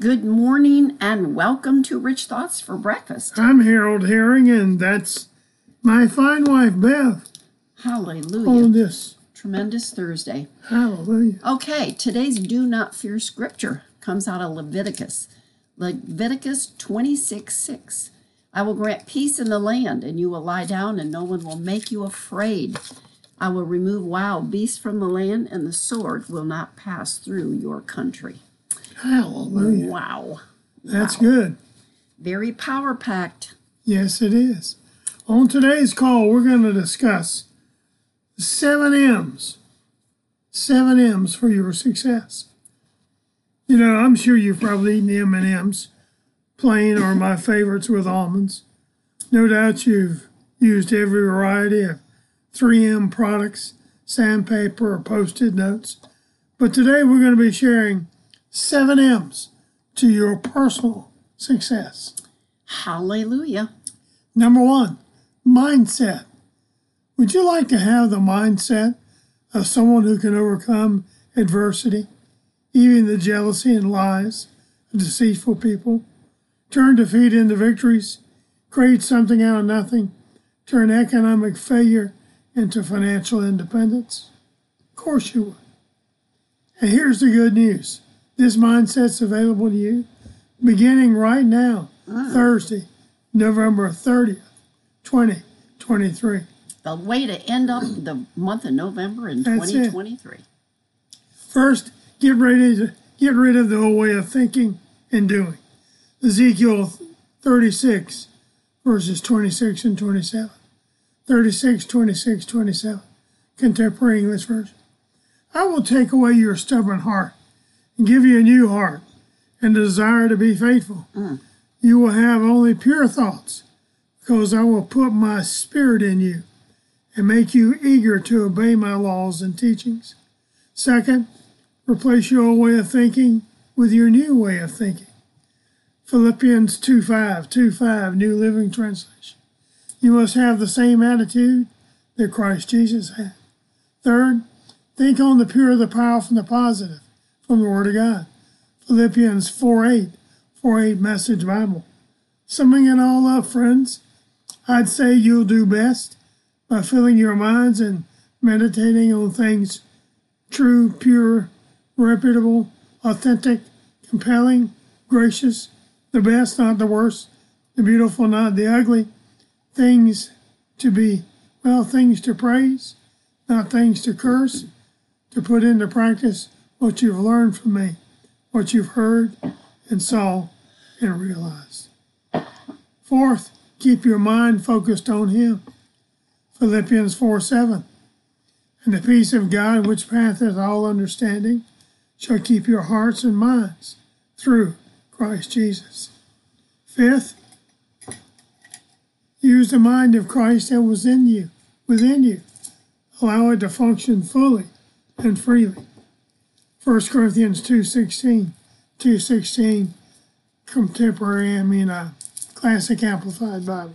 Good morning and welcome to Rich Thoughts for Breakfast. I'm Harold Herring, and that's my fine wife Beth. Hallelujah. on this. Tremendous Thursday. Hallelujah. Okay, today's do not fear scripture comes out of Leviticus. Leviticus 26 6. I will grant peace in the land, and you will lie down, and no one will make you afraid. I will remove wild beasts from the land, and the sword will not pass through your country. Hallelujah. Wow. That's good. Very power packed. Yes, it is. On today's call, we're going to discuss seven M's. Seven M's for your success. You know, I'm sure you've probably eaten M&M's, plain or my favorites with almonds. No doubt you've used every variety of 3M products, sandpaper, or post-it notes. But today we're going to be sharing seven M's to your personal success. Hallelujah. Number one, mindset. Would you like to have the mindset of someone who can overcome adversity, even the jealousy and lies of deceitful people? Turn defeat into victories, create something out of nothing, turn economic failure into financial independence? Of course you would. And here's the good news this mindset's available to you beginning right now, ah. Thursday, November 30th, 2023. The way to end up the month of November in That's it. 2023. First, get ready to get rid of the old way of thinking and doing. Ezekiel 36, verses 26 and 27. 36, 26, 27. Contemporary English Version. I will take away your stubborn heart give you a new heart and desire to be faithful. Mm. You will have only pure thoughts because I will put my spirit in you and make you eager to obey my laws and teachings. Second, replace your old way of thinking with your new way of thinking. Philippians 2 5, 2 5, New Living Translation. You must have the same attitude that Christ Jesus had. Third, think on the pure, the powerful, and the positive from the Word of God. Philippians 4 8, 4 8 Message Bible. Summing it all up, friends, I'd say you'll do best by filling your minds and meditating on things true, pure, reputable, authentic, compelling, gracious, the best, not the worst, the beautiful, not the ugly, things to be, well, things to praise, not things to curse, to put into practice what you've learned from me, what you've heard and saw and realized. Fourth, keep your mind focused on Him. Philippians 4 7. And the peace of God, which passeth all understanding, shall keep your hearts and minds through Christ Jesus. Fifth, use the mind of Christ that was in you, within you. Allow it to function fully and freely. 1 Corinthians 2.16, 2.16, contemporary, I mean, a classic amplified Bible.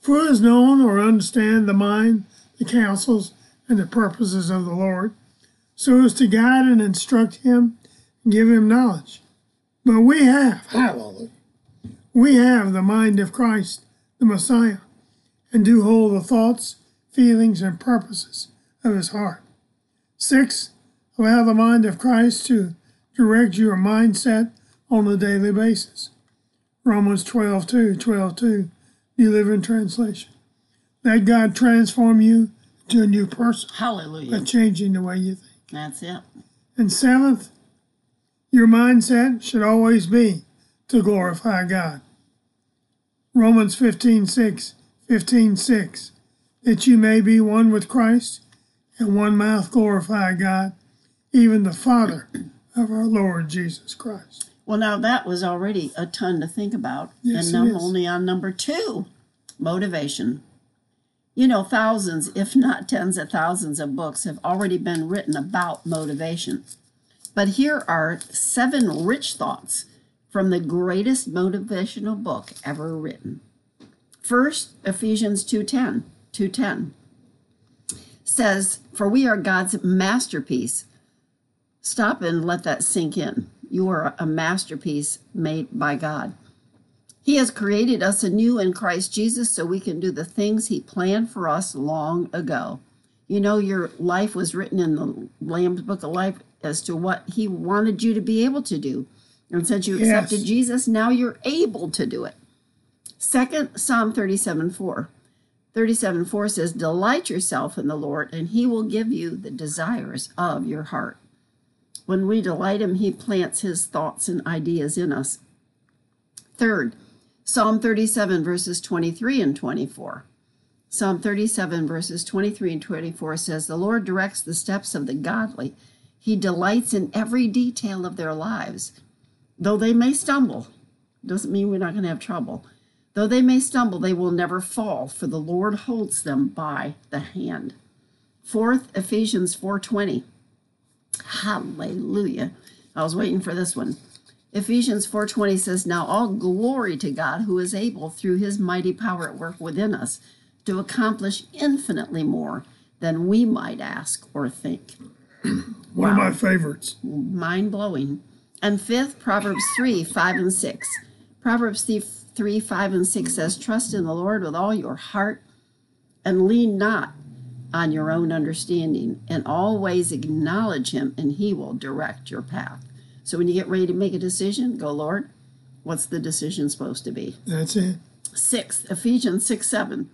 For has known or understand the mind, the counsels, and the purposes of the Lord, so as to guide and instruct him and give him knowledge. But we have, hallelujah, we have the mind of Christ, the Messiah, and do hold the thoughts, feelings, and purposes of his heart. Six, allow the mind of Christ to direct your mindset on a daily basis. Romans 12 2, 12 2, New Living Translation. Let God transform you to a new person Hallelujah. by changing the way you think. That's it. And seventh, your mindset should always be to glorify God. Romans 15 6, 15 6, that you may be one with Christ and one mouth glorify God, even the Father of our Lord Jesus Christ. Well, now that was already a ton to think about. Yes, and I'm only on number two motivation. You know, thousands, if not tens of thousands, of books have already been written about motivation. But here are seven rich thoughts from the greatest motivational book ever written. First, Ephesians 2:10, 2:10 says, "For we are God's masterpiece." Stop and let that sink in. You are a masterpiece made by God. He has created us anew in Christ Jesus so we can do the things He planned for us long ago. You know, your life was written in the Lamb's Book of Life as to what He wanted you to be able to do. And since you Yes. accepted Jesus, now you're able to do it. Second, Psalm 37 4. 37 4 says, Delight yourself in the Lord, and He will give you the desires of your heart. When we delight Him, He plants His thoughts and ideas in us. Third, Psalm 37, verses 23 and 24. Psalm 37, verses 23 and 24 says, The Lord directs the steps of the godly. He delights in every detail of their lives. Though they may stumble, doesn't mean we're not going to have trouble. Though they may stumble, they will never fall, for the Lord holds them by the hand. Fourth, Ephesians 4:20. Hallelujah. I was waiting for this one. Ephesians 4:20 says, "Now all glory to God who is able through his mighty power at work within us to accomplish infinitely more than we might ask or think." One of my favorites. mind blowing. And fifth, Proverbs 3 5 and 6. Proverbs 3, 3 5 and 6 says, Trust in the Lord with all your heart and lean not on your own understanding. And always acknowledge him, and he will direct your path. So when you get ready to make a decision, go, Lord, what's the decision supposed to be? That's it. Sixth, Ephesians 6 7.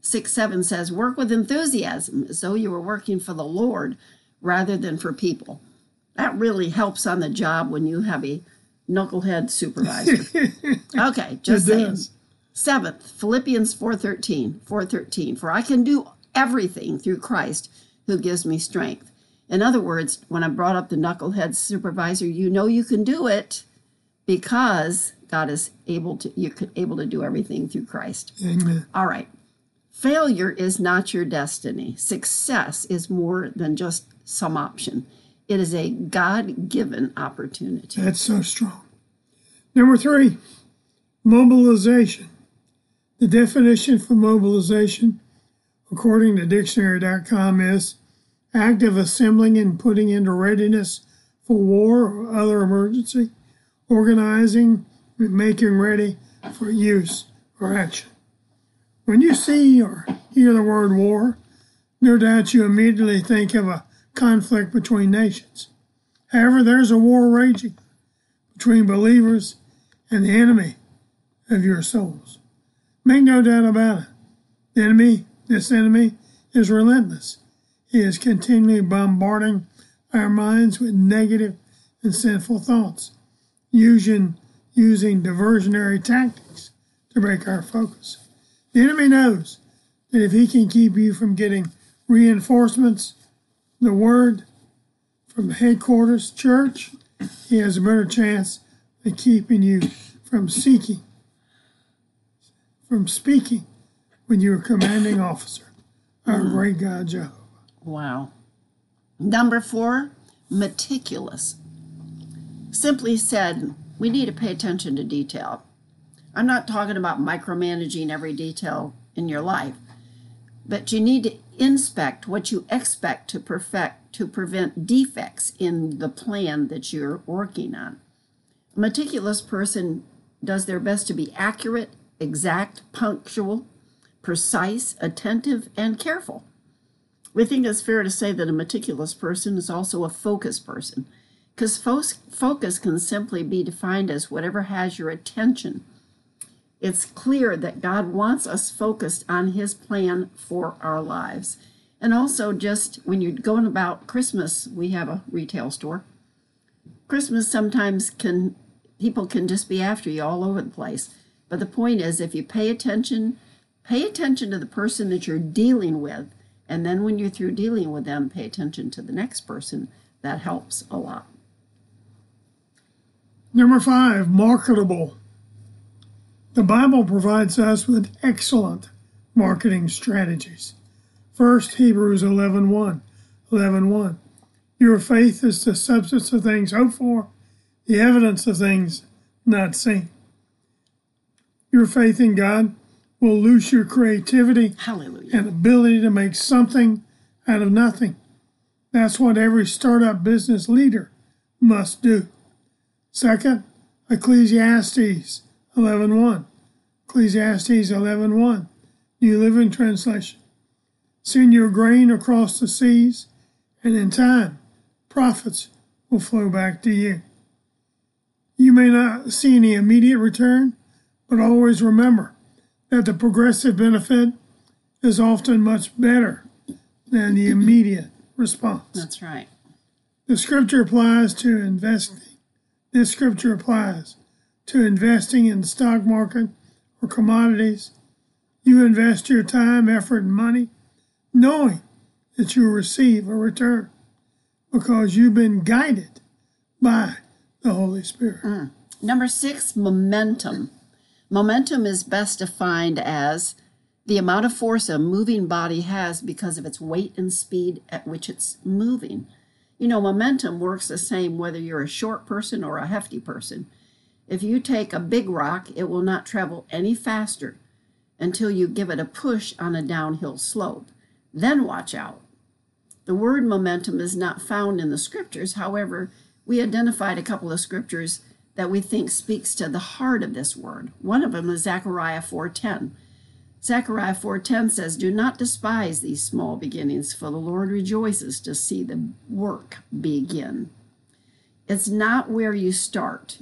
6 7 says, Work with enthusiasm as though you were working for the Lord rather than for people. That really helps on the job when you have a knucklehead supervisor. okay, just It saying. does. Seventh, Philippians 4:13, 4:13, for I can do everything through Christ who gives me strength. In other words, when I brought up the knucklehead supervisor, you know you can do it because God is able to you're able to do everything through Christ. Amen. All right. Failure is not your destiny. Success is more than just some option. It is a God-given opportunity. That's so strong. Number three, mobilization. The definition for mobilization, according to dictionary.com, is active assembling and putting into readiness for war or other emergency, organizing making ready for use or action. When you see or hear the word war, no doubt you immediately think of a conflict between nations. However, there's a war raging between believers and the enemy of your souls. Make no doubt about it. The enemy, this enemy, is relentless. He is continually bombarding our minds with negative and sinful thoughts, using, using diversionary tactics to break our focus. The enemy knows that if he can keep you from getting reinforcements, the word from headquarters church, he has a better chance of keeping you from seeking, from speaking when you're a commanding officer, our great God Jehovah. Wow. Number four, meticulous. Simply said, we need to pay attention to detail. I'm not talking about micromanaging every detail in your life, but you need to inspect what you expect to perfect to prevent defects in the plan that you're working on. A meticulous person does their best to be accurate, exact, punctual, precise, attentive, and careful. We think it's fair to say that a meticulous person is also a focused person, because focus can simply be defined as whatever has your attention. It's clear that God wants us focused on His plan for our lives. And also, just when you're going about Christmas, we have a retail store. Christmas sometimes can, people can just be after you all over the place. But the point is, if you pay attention, pay attention to the person that you're dealing with. And then when you're through dealing with them, pay attention to the next person. That helps a lot. Number five, marketable. The Bible provides us with excellent marketing strategies. First, Hebrews 11 1. 11 1. Your faith is the substance of things hoped for, the evidence of things not seen. Your faith in God will loose your creativity Hallelujah. and ability to make something out of nothing. That's what every startup business leader must do. Second, Ecclesiastes 11.1. Ecclesiastes 11.1, New Living Translation. Send your grain across the seas, and in time, profits will flow back to you. You may not see any immediate return, but always remember that the progressive benefit is often much better than the immediate response. That's right. The scripture applies to investing. This scripture applies to investing in the stock market or commodities. You invest your time, effort, and money knowing that you'll receive a return because you've been guided by the Holy Spirit. Mm. Number six, momentum. Momentum is best defined as the amount of force a moving body has because of its weight and speed at which it's moving. You know, momentum works the same whether you're a short person or a hefty person. If you take a big rock, it will not travel any faster until you give it a push on a downhill slope. Then watch out. The word momentum is not found in the scriptures. However, we identified a couple of scriptures that we think speaks to the heart of this word. One of them is Zechariah 4:10. Zechariah 4:10 says, "Do not despise these small beginnings, for the Lord rejoices to see the work begin." It's not where you start,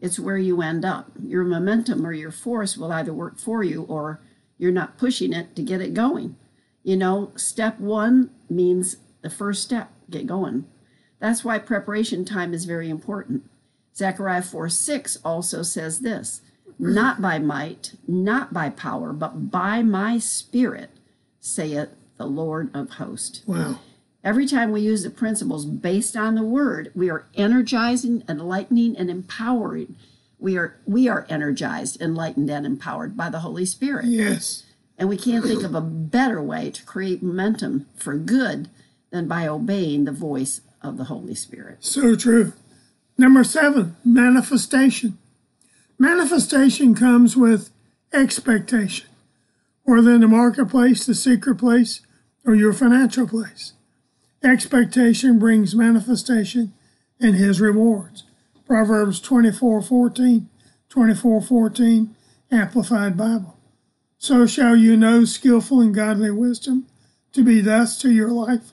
it's where you end up. Your momentum or your force will either work for you or you're not pushing it to get it going. You know, step one means the first step, get going. That's why preparation time is very important. Zechariah 4 6 also says this Not by might, not by power, but by my spirit, saith the Lord of hosts. Wow. Every time we use the principles based on the word, we are energizing, enlightening, and empowering. We are we are energized, enlightened, and empowered by the Holy Spirit. Yes. And we can't think of a better way to create momentum for good than by obeying the voice of the Holy Spirit. So true. Number seven, manifestation. Manifestation comes with expectation, whether in the marketplace, the secret place, or your financial place. Expectation brings manifestation and his rewards. Proverbs 24 14, 24 14, Amplified Bible. So shall you know skillful and godly wisdom to be thus to your life.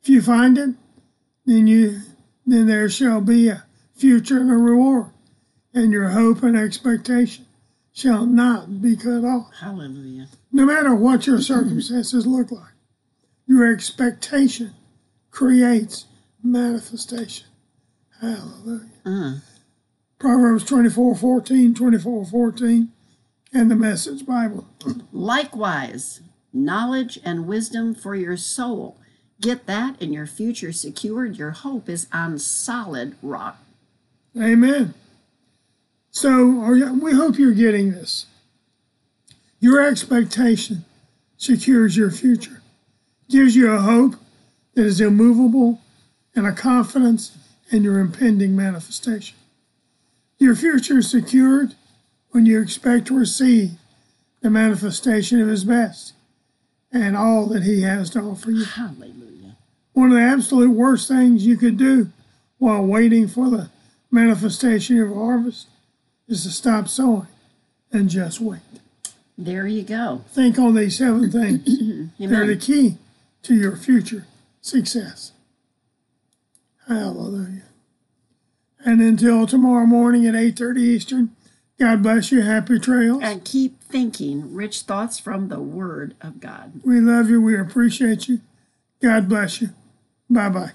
If you find it, then you then there shall be a future and a reward, and your hope and expectation shall not be cut off. Hallelujah. No matter what your circumstances look like, your expectation creates manifestation. Hallelujah. Uh, Proverbs 24 14, 24 14, and the Message Bible. likewise, knowledge and wisdom for your soul. Get that and your future secured. Your hope is on solid rock. Amen. So are you- we hope you're getting this. Your expectation secures your future, gives you a hope that is immovable, and a confidence in your impending manifestation. Your future is secured when you expect to receive the manifestation of His best and all that He has to offer you. Hallelujah. One of the absolute worst things you could do while waiting for the manifestation of harvest is to stop sowing and just wait. There you go. Think on these seven things. They're the key to your future success. Hallelujah. And until tomorrow morning at 8:30 Eastern, God bless you. Happy trails. And keep thinking rich thoughts from the Word of God. We love you. We appreciate you. God bless you. Bye bye.